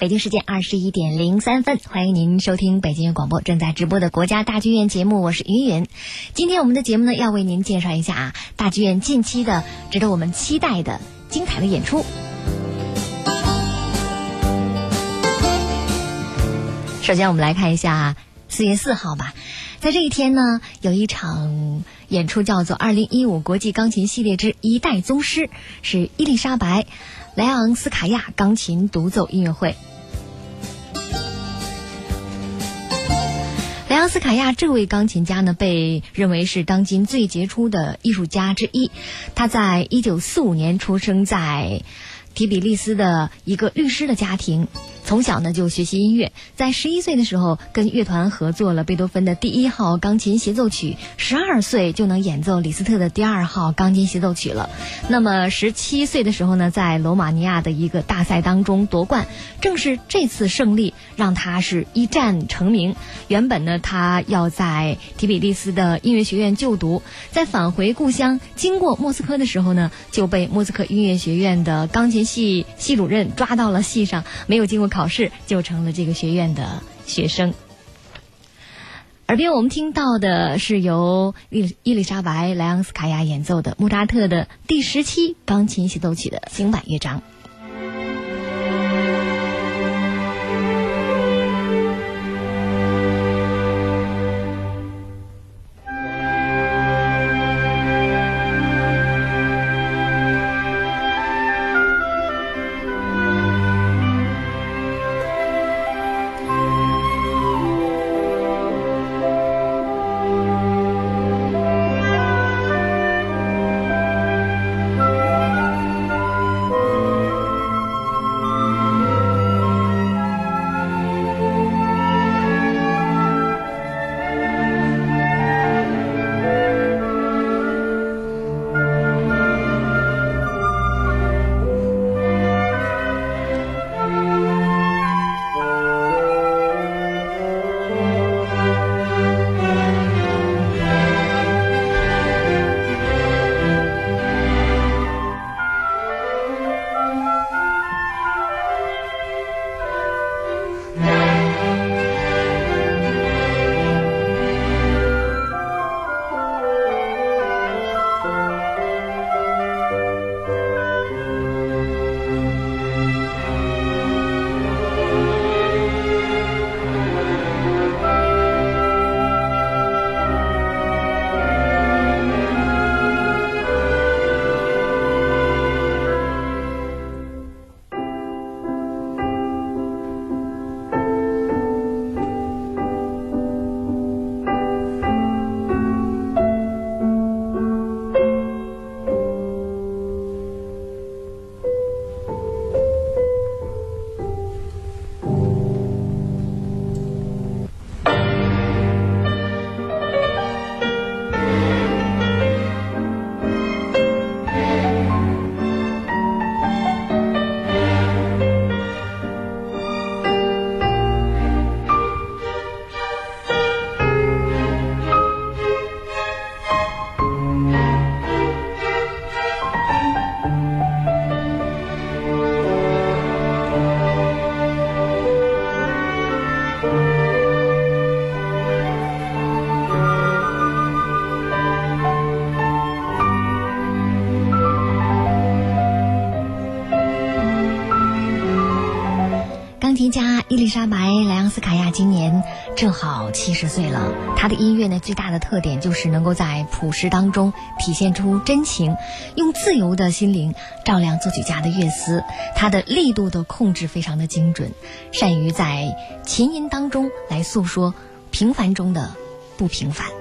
北京时间二十一点零三分，欢迎您收听北京广播正在直播的国家大剧院节目，我是云云。今天我们的节目呢，要为您介绍一下啊，大剧院近期的值得我们期待的精彩的演出。首先，我们来看一下四月四号吧，在这一天呢，有一场演出叫做“二零一五国际钢琴系列之一代宗师”，是伊丽莎白·莱昂斯卡亚钢琴独奏音乐会。阿斯卡亚这位钢琴家呢，被认为是当今最杰出的艺术家之一。他在一九四五年出生在提比利斯的一个律师的家庭。从小呢就学习音乐，在十一岁的时候跟乐团合作了贝多芬的第一号钢琴协奏曲，十二岁就能演奏李斯特的第二号钢琴协奏曲了。那么十七岁的时候呢，在罗马尼亚的一个大赛当中夺冠，正是这次胜利让他是一战成名。原本呢他要在提比利斯的音乐学院就读，在返回故乡经过莫斯科的时候呢，就被莫斯科音乐学院的钢琴系系主任抓到了戏上，没有经过考。考试就成了这个学院的学生。耳边我们听到的是由伊伊丽莎白莱昂斯卡娅演奏的莫扎特的第十七钢琴协奏曲的新版乐章。今年正好七十岁了。他的音乐呢，最大的特点就是能够在朴实当中体现出真情，用自由的心灵照亮作曲家的乐思。他的力度的控制非常的精准，善于在琴音当中来诉说平凡中的不平凡。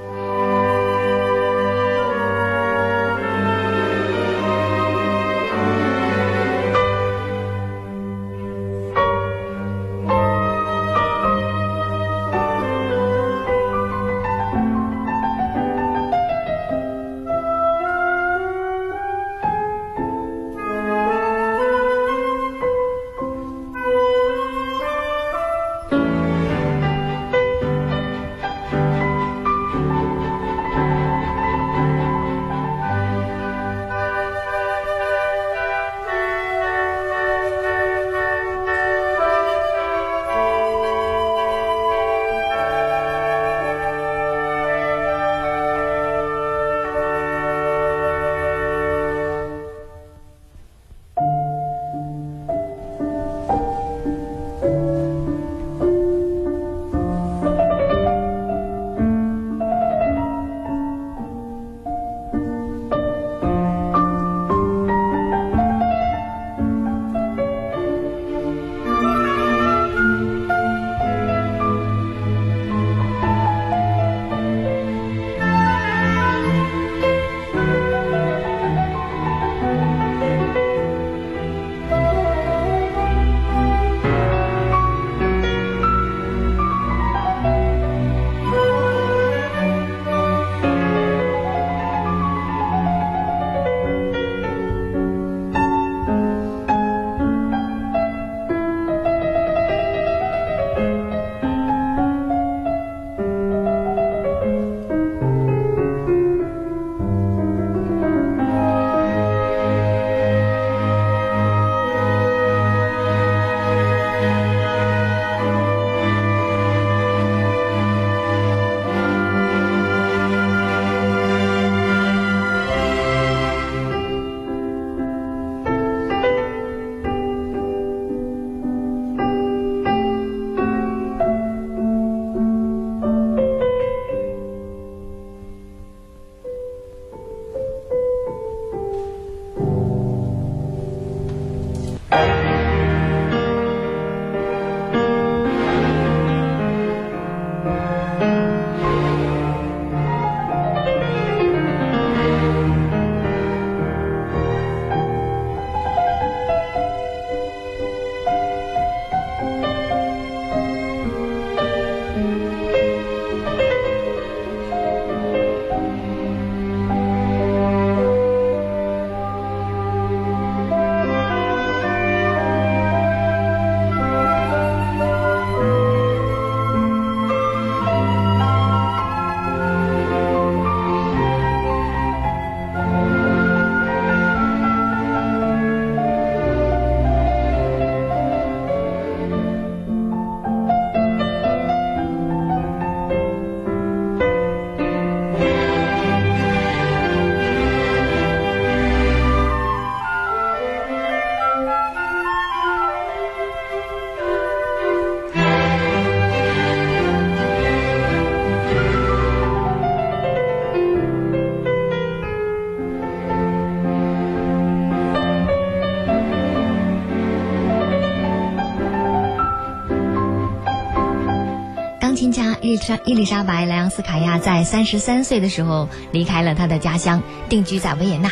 丽莎伊丽莎白莱昂斯卡娅在三十三岁的时候离开了她的家乡，定居在维也纳。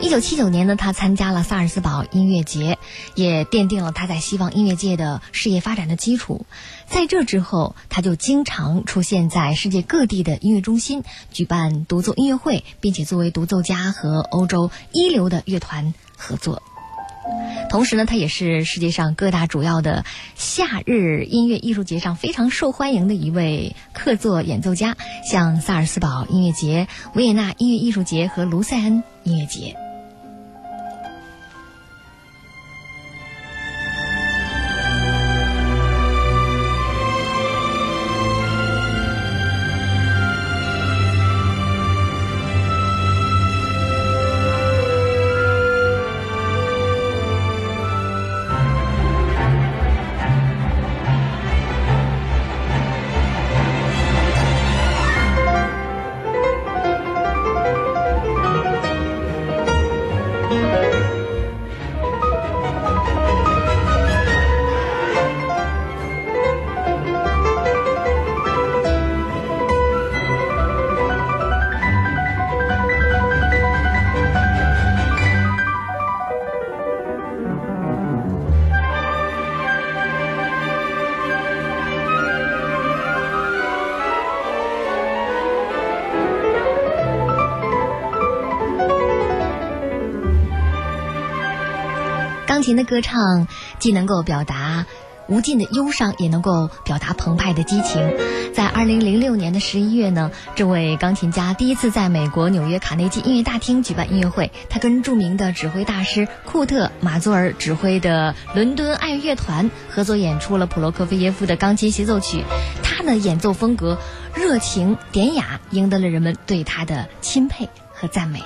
一九七九年呢，他参加了萨尔斯堡音乐节，也奠定了他在西方音乐界的事业发展的基础。在这之后，他就经常出现在世界各地的音乐中心，举办独奏音乐会，并且作为独奏家和欧洲一流的乐团合作。同时呢，他也是世界上各大主要的夏日音乐艺术节上非常受欢迎的一位客座演奏家，像萨尔斯堡音乐节、维也纳音乐艺术节和卢塞恩音乐节。琴的歌唱既能够表达无尽的忧伤，也能够表达澎湃的激情。在二零零六年的十一月呢，这位钢琴家第一次在美国纽约卡内基音乐大厅举办音乐会，他跟著名的指挥大师库特马佐尔指挥的伦敦爱乐乐团合作演出了普罗科菲耶夫的钢琴协奏曲。他的演奏风格热情典雅，赢得了人们对他的钦佩和赞美。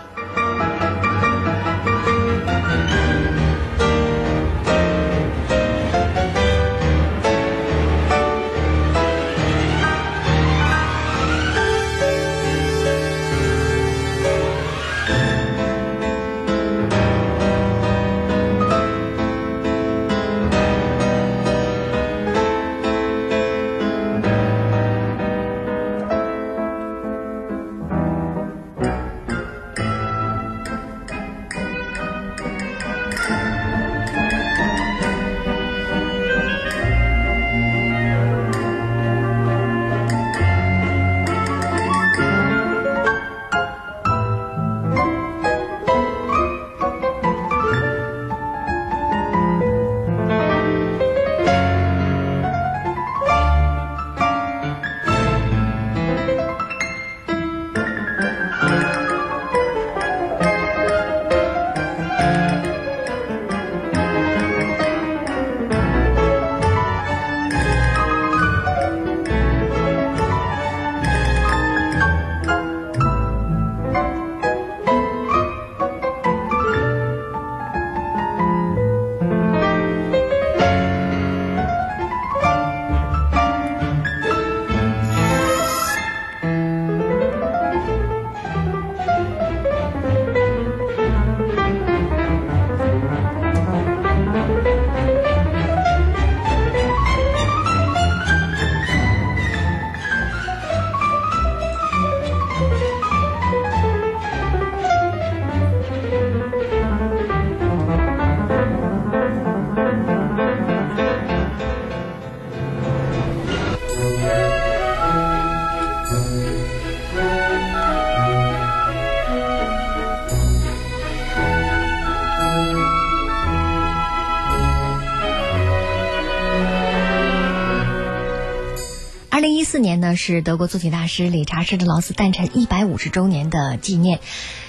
是德国作曲大师理查施特劳斯诞辰一百五十周年的纪念，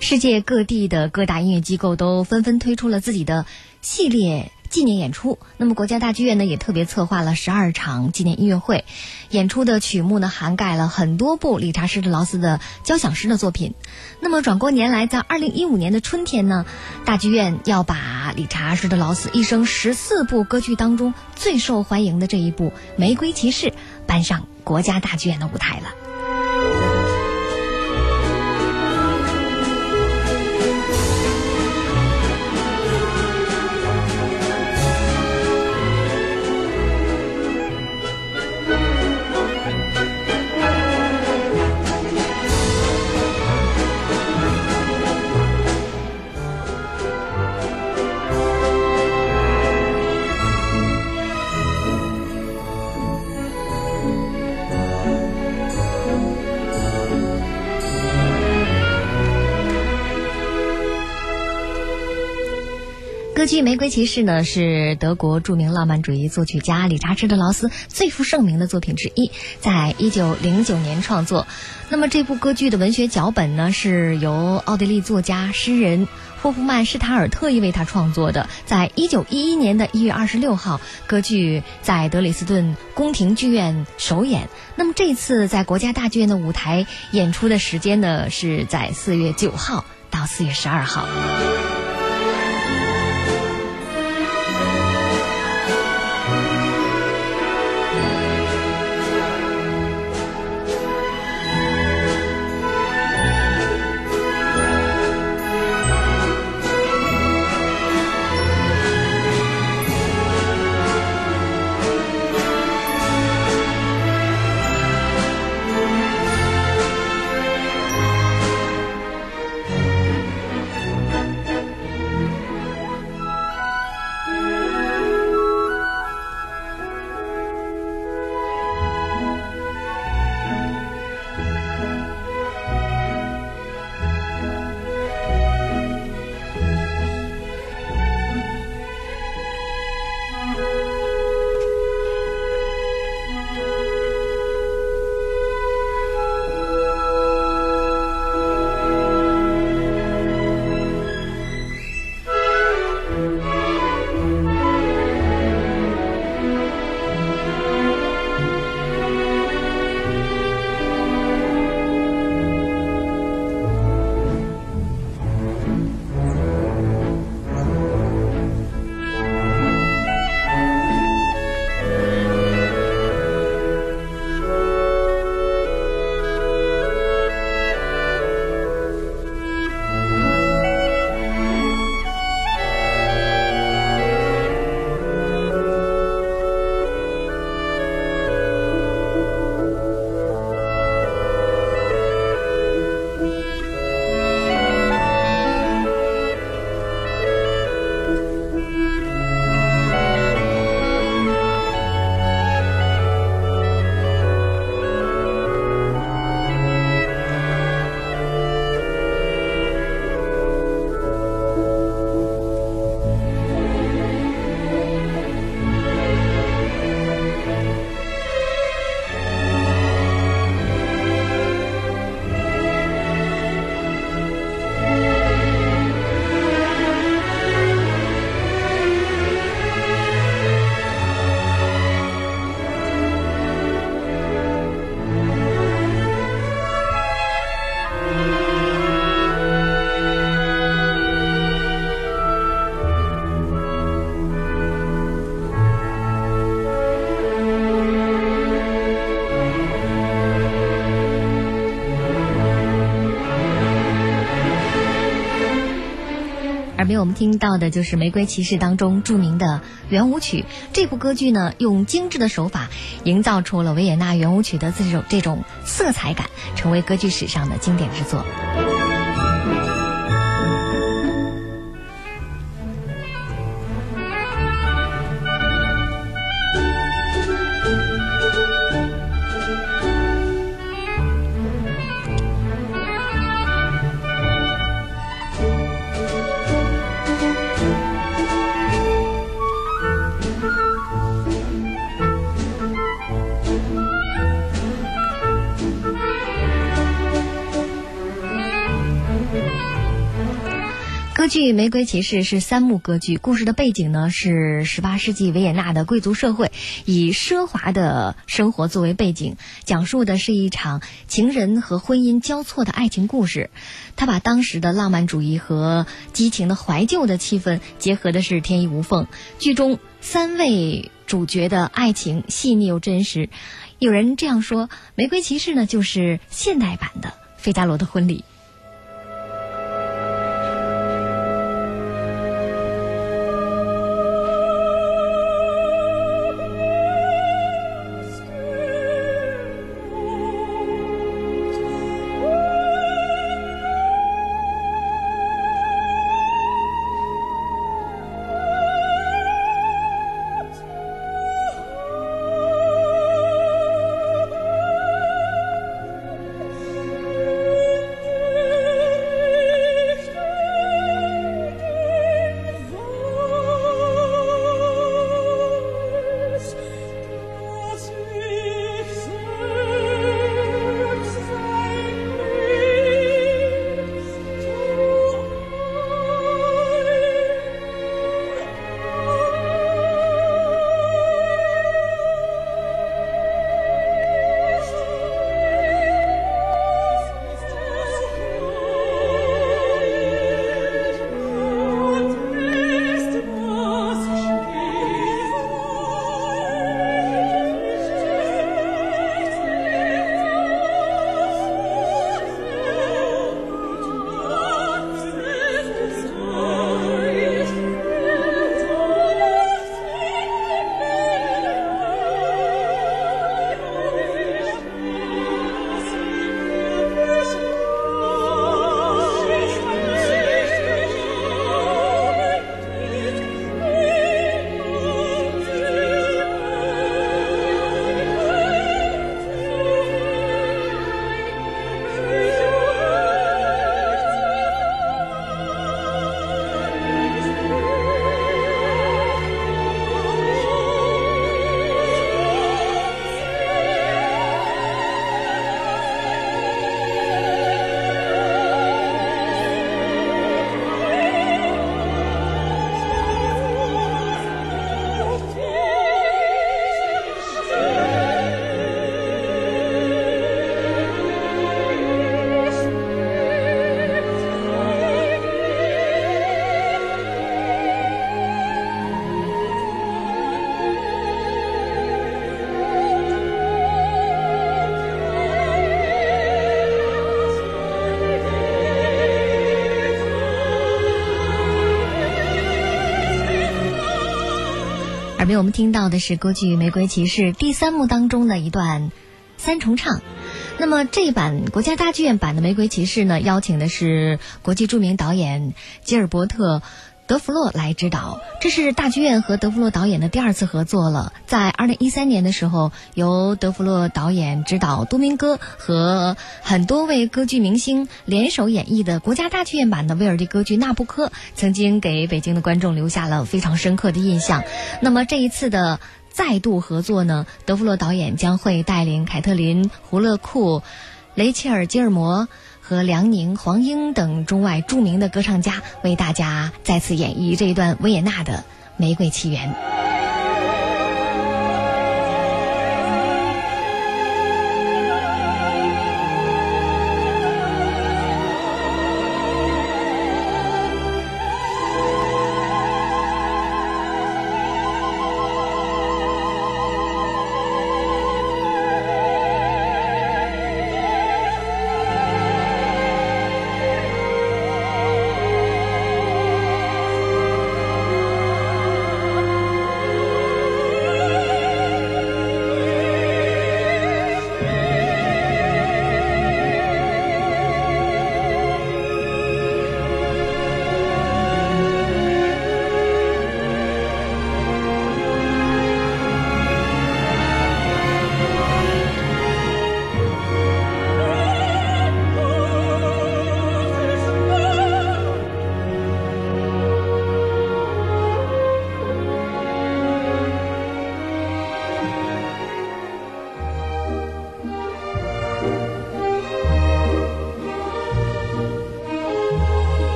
世界各地的各大音乐机构都纷纷推出了自己的系列纪念演出。那么国家大剧院呢也特别策划了十二场纪念音乐会，演出的曲目呢涵盖了很多部理查施特劳斯的交响诗的作品。那么转过年来，在二零一五年的春天呢，大剧院要把理查施特劳斯一生十四部歌剧当中最受欢迎的这一部《玫瑰骑士》搬上。国家大剧院的舞台了。歌剧《玫瑰骑士》呢，是德国著名浪漫主义作曲家理查施特劳斯最负盛名的作品之一，在一九零九年创作。那么这部歌剧的文学脚本呢，是由奥地利作家、诗人霍夫曼施塔尔特意为他创作的。在一九一一年的一月二十六号，歌剧在德累斯顿宫廷剧院首演。那么这次在国家大剧院的舞台演出的时间呢，是在四月九号到四月十二号。我们听到的就是《玫瑰骑士》当中著名的圆舞曲。这部歌剧呢，用精致的手法营造出了维也纳圆舞曲的这种这种色彩感，成为歌剧史上的经典之作。歌剧《玫瑰骑士》是三幕歌剧，故事的背景呢是十八世纪维也纳的贵族社会，以奢华的生活作为背景，讲述的是一场情人和婚姻交错的爱情故事。他把当时的浪漫主义和激情的怀旧的气氛结合的是天衣无缝。剧中三位主角的爱情细腻又真实。有人这样说，《玫瑰骑士》呢就是现代版的《费加罗的婚礼》。耳边我们听到的是歌剧《玫瑰骑士》第三幕当中的一段三重唱。那么这一版国家大剧院版的《玫瑰骑士》呢，邀请的是国际著名导演吉尔伯特。德弗洛来指导，这是大剧院和德弗洛导演的第二次合作了。在二零一三年的时候，由德弗洛导演指导多明戈和很多位歌剧明星联手演绎的国家大剧院版的威尔第歌剧《纳布科》，曾经给北京的观众留下了非常深刻的印象。那么这一次的再度合作呢，德弗洛导演将会带领凯特琳·胡勒库、雷切尔·吉尔摩。和梁宁、黄英等中外著名的歌唱家为大家再次演绎这一段维也纳的《玫瑰奇缘》。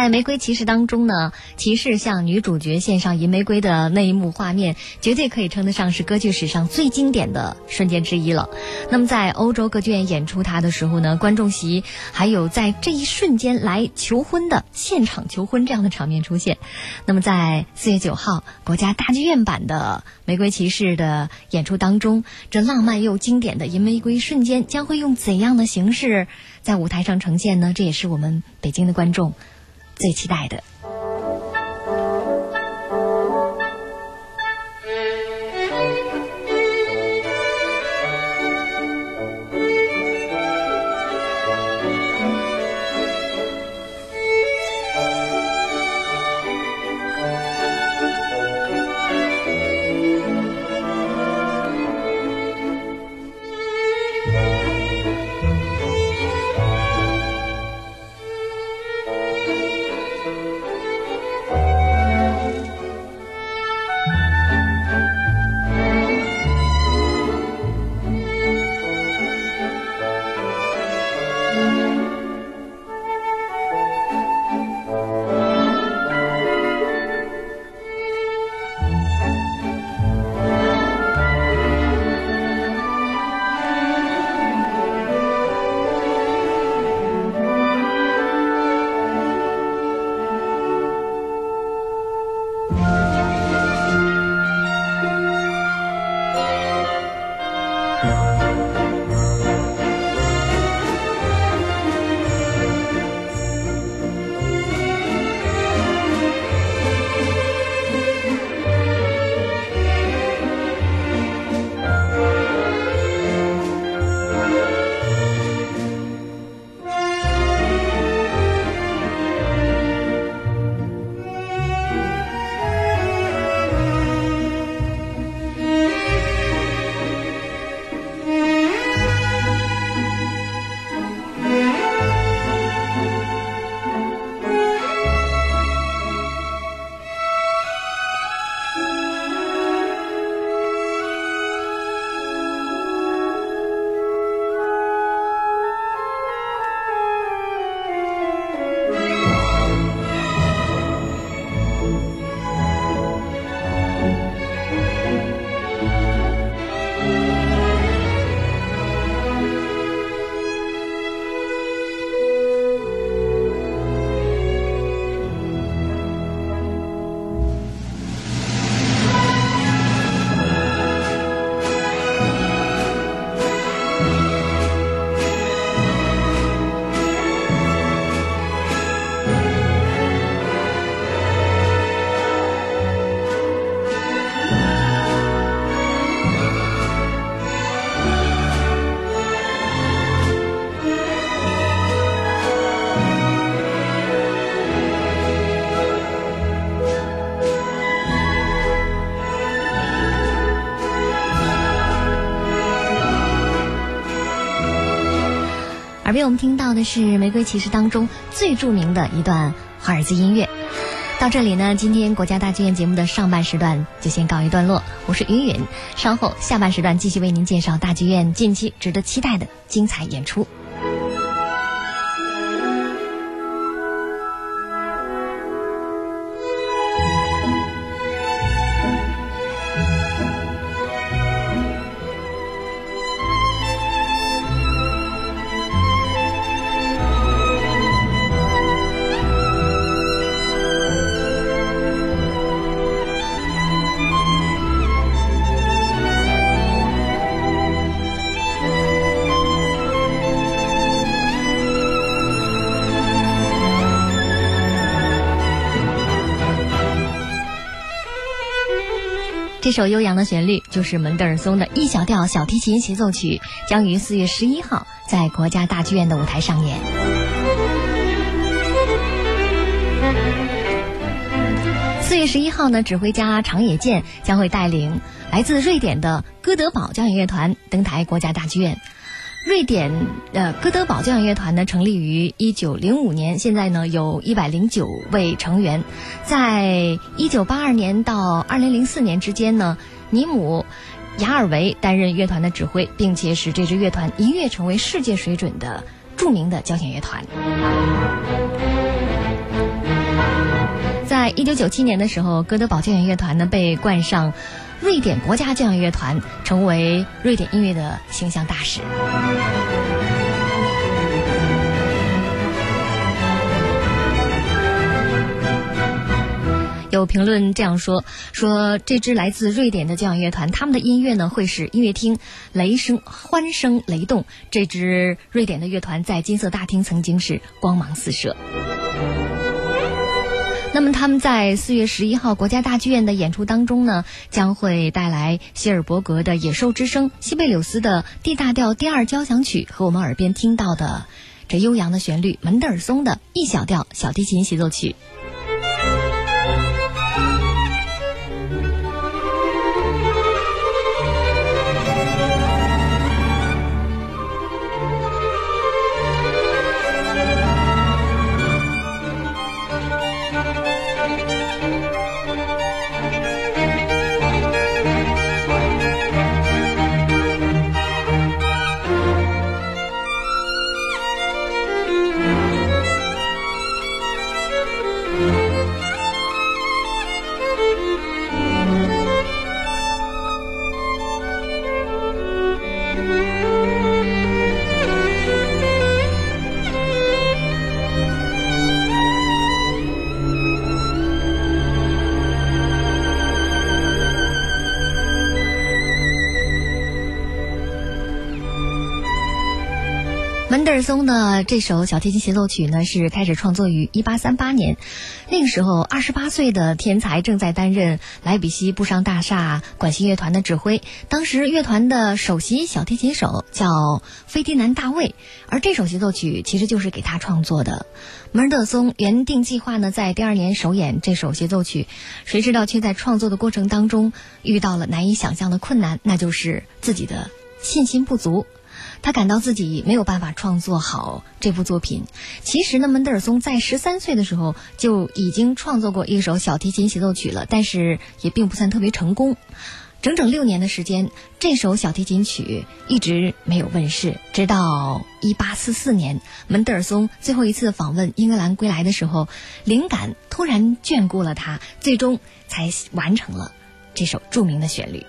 在《玫瑰骑士》当中呢，骑士向女主角献上银玫瑰的那一幕画面，绝对可以称得上是歌剧史上最经典的瞬间之一了。那么，在欧洲歌剧院演出它的时候呢，观众席还有在这一瞬间来求婚的现场求婚这样的场面出现。那么，在四月九号国家大剧院版的《玫瑰骑士》的演出当中，这浪漫又经典的银玫瑰瞬间将会用怎样的形式在舞台上呈现呢？这也是我们北京的观众。最期待的。我们听到的是《玫瑰骑士》当中最著名的一段华尔兹音乐。到这里呢，今天国家大剧院节目的上半时段就先告一段落。我是云云，稍后下半时段继续为您介绍大剧院近期值得期待的精彩演出。这首悠扬的旋律就是门德尔松的 E 小调小提琴协奏曲，将于四月十一号在国家大剧院的舞台上演。四月十一号呢，指挥家长野健将会带领来自瑞典的哥德堡交响乐团登台国家大剧院。瑞典呃哥德堡交响乐团呢，成立于一九零五年，现在呢有一百零九位成员。在一九八二年到二零零四年之间呢，尼姆雅尔维担任乐团的指挥，并且使这支乐团一跃成为世界水准的著名的交响乐团。在一九九七年的时候，哥德堡交响乐团呢被冠上。瑞典国家交响乐团成为瑞典音乐的形象大使。有评论这样说：说这支来自瑞典的交响乐团，他们的音乐呢会使音乐厅雷声欢声雷动。这支瑞典的乐团在金色大厅曾经是光芒四射。那么他们在四月十一号国家大剧院的演出当中呢，将会带来希尔伯格的《野兽之声》、西贝柳斯的 D 大调第二交响曲和我们耳边听到的这悠扬的旋律门德尔松的 E 小调小提琴协奏曲。门德尔松的这首小提琴协奏曲呢，是开始创作于一八三八年。那个时候，二十八岁的天才正在担任莱比锡布商大厦管弦乐团的指挥。当时，乐团的首席小提琴手叫费迪南大卫，而这首协奏曲其实就是给他创作的。门德尔松原定计划呢，在第二年首演这首协奏曲，谁知道却在创作的过程当中遇到了难以想象的困难，那就是自己的信心不足。他感到自己没有办法创作好这部作品。其实呢，门德尔松在十三岁的时候就已经创作过一首小提琴协奏曲了，但是也并不算特别成功。整整六年的时间，这首小提琴曲一直没有问世。直到一八四四年，门德尔松最后一次访问英格兰归来的时候，灵感突然眷顾了他，最终才完成了这首著名的旋律。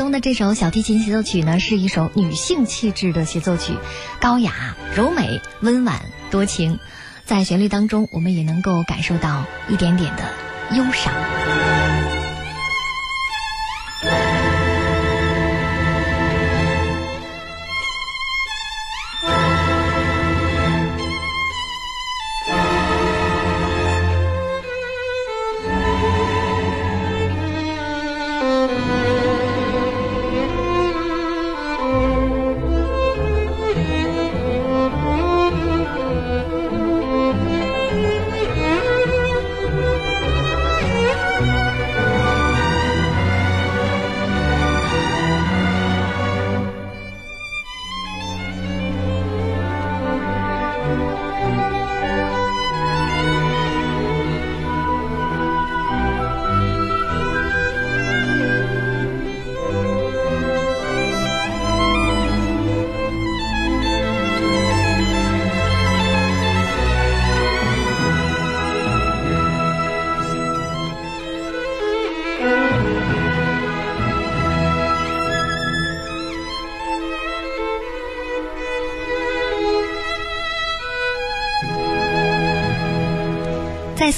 松的这首小提琴协奏曲呢，是一首女性气质的协奏曲，高雅、柔美、温婉、多情，在旋律当中，我们也能够感受到一点点的忧伤。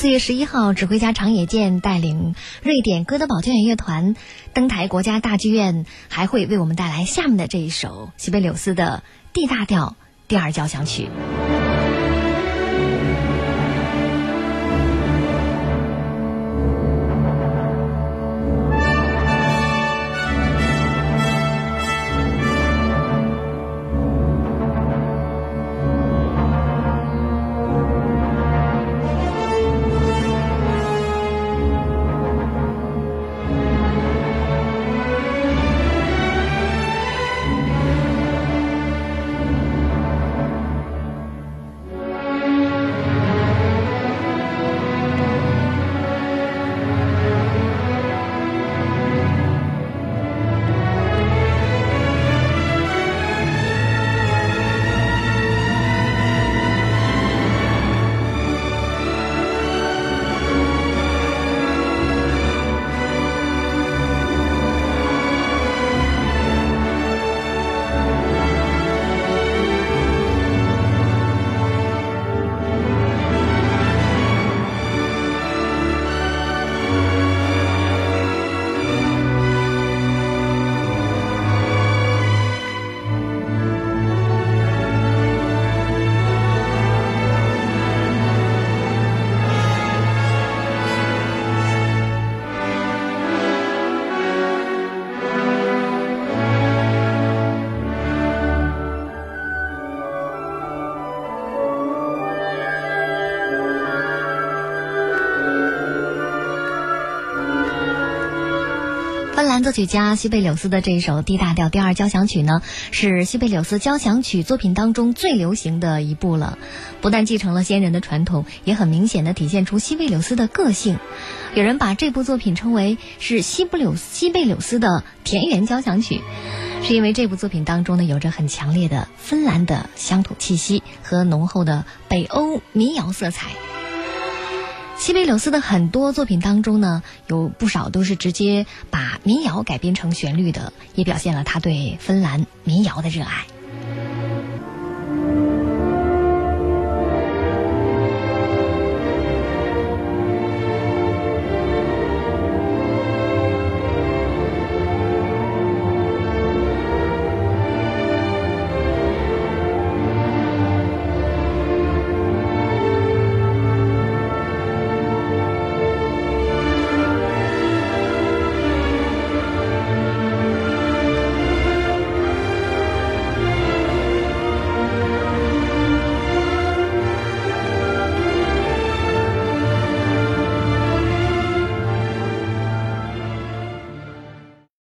四月十一号，指挥家长野健带领瑞典哥德堡交响乐团登台国家大剧院，还会为我们带来下面的这一首西贝柳斯的 D 大调第二交响曲。作曲家西贝柳斯的这一首 D 大调第二交响曲呢，是西贝柳斯交响曲作品当中最流行的一部了。不但继承了先人的传统，也很明显的体现出西贝柳斯的个性。有人把这部作品称为是西布柳西贝柳斯的田园交响曲，是因为这部作品当中呢，有着很强烈的芬兰的乡土气息和浓厚的北欧民谣色彩。西贝柳斯的很多作品当中呢，有不少都是直接把民谣改编成旋律的，也表现了他对芬兰民谣的热爱。